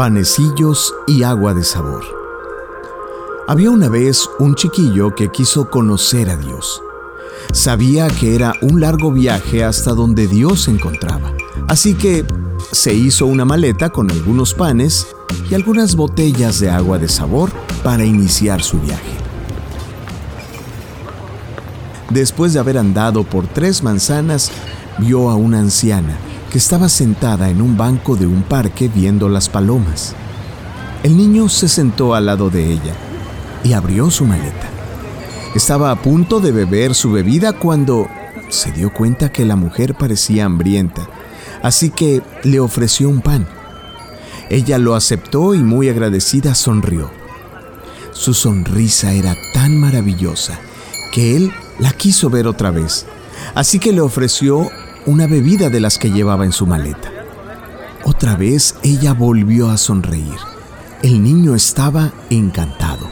panecillos y agua de sabor. Había una vez un chiquillo que quiso conocer a Dios. Sabía que era un largo viaje hasta donde Dios se encontraba, así que se hizo una maleta con algunos panes y algunas botellas de agua de sabor para iniciar su viaje. Después de haber andado por tres manzanas, vio a una anciana que estaba sentada en un banco de un parque viendo las palomas. El niño se sentó al lado de ella y abrió su maleta. Estaba a punto de beber su bebida cuando se dio cuenta que la mujer parecía hambrienta, así que le ofreció un pan. Ella lo aceptó y muy agradecida sonrió. Su sonrisa era tan maravillosa que él la quiso ver otra vez, así que le ofreció una bebida de las que llevaba en su maleta. Otra vez ella volvió a sonreír. El niño estaba encantado.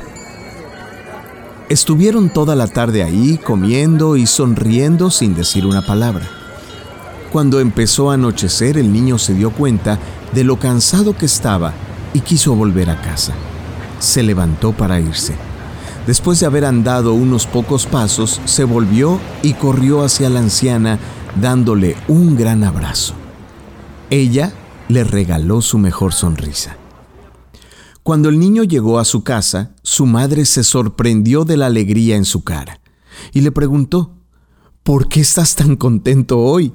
Estuvieron toda la tarde ahí comiendo y sonriendo sin decir una palabra. Cuando empezó a anochecer el niño se dio cuenta de lo cansado que estaba y quiso volver a casa. Se levantó para irse. Después de haber andado unos pocos pasos, se volvió y corrió hacia la anciana dándole un gran abrazo. Ella le regaló su mejor sonrisa. Cuando el niño llegó a su casa, su madre se sorprendió de la alegría en su cara y le preguntó, ¿por qué estás tan contento hoy?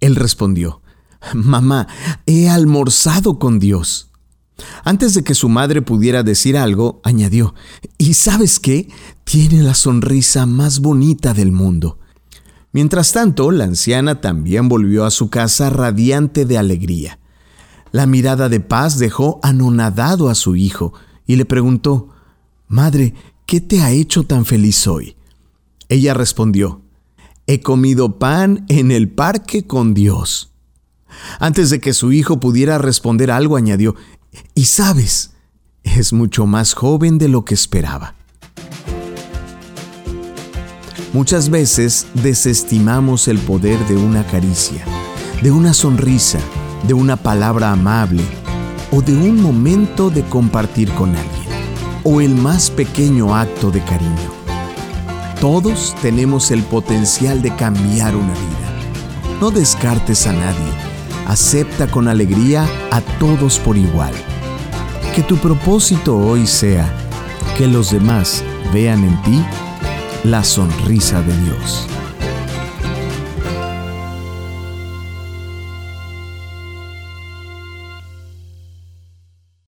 Él respondió, Mamá, he almorzado con Dios. Antes de que su madre pudiera decir algo, añadió, ¿y sabes qué? Tiene la sonrisa más bonita del mundo. Mientras tanto, la anciana también volvió a su casa radiante de alegría. La mirada de paz dejó anonadado a su hijo y le preguntó, Madre, ¿qué te ha hecho tan feliz hoy? Ella respondió, He comido pan en el parque con Dios. Antes de que su hijo pudiera responder algo, añadió, Y sabes, es mucho más joven de lo que esperaba. Muchas veces desestimamos el poder de una caricia, de una sonrisa, de una palabra amable o de un momento de compartir con alguien, o el más pequeño acto de cariño. Todos tenemos el potencial de cambiar una vida. No descartes a nadie, acepta con alegría a todos por igual. Que tu propósito hoy sea que los demás vean en ti la sonrisa de Dios.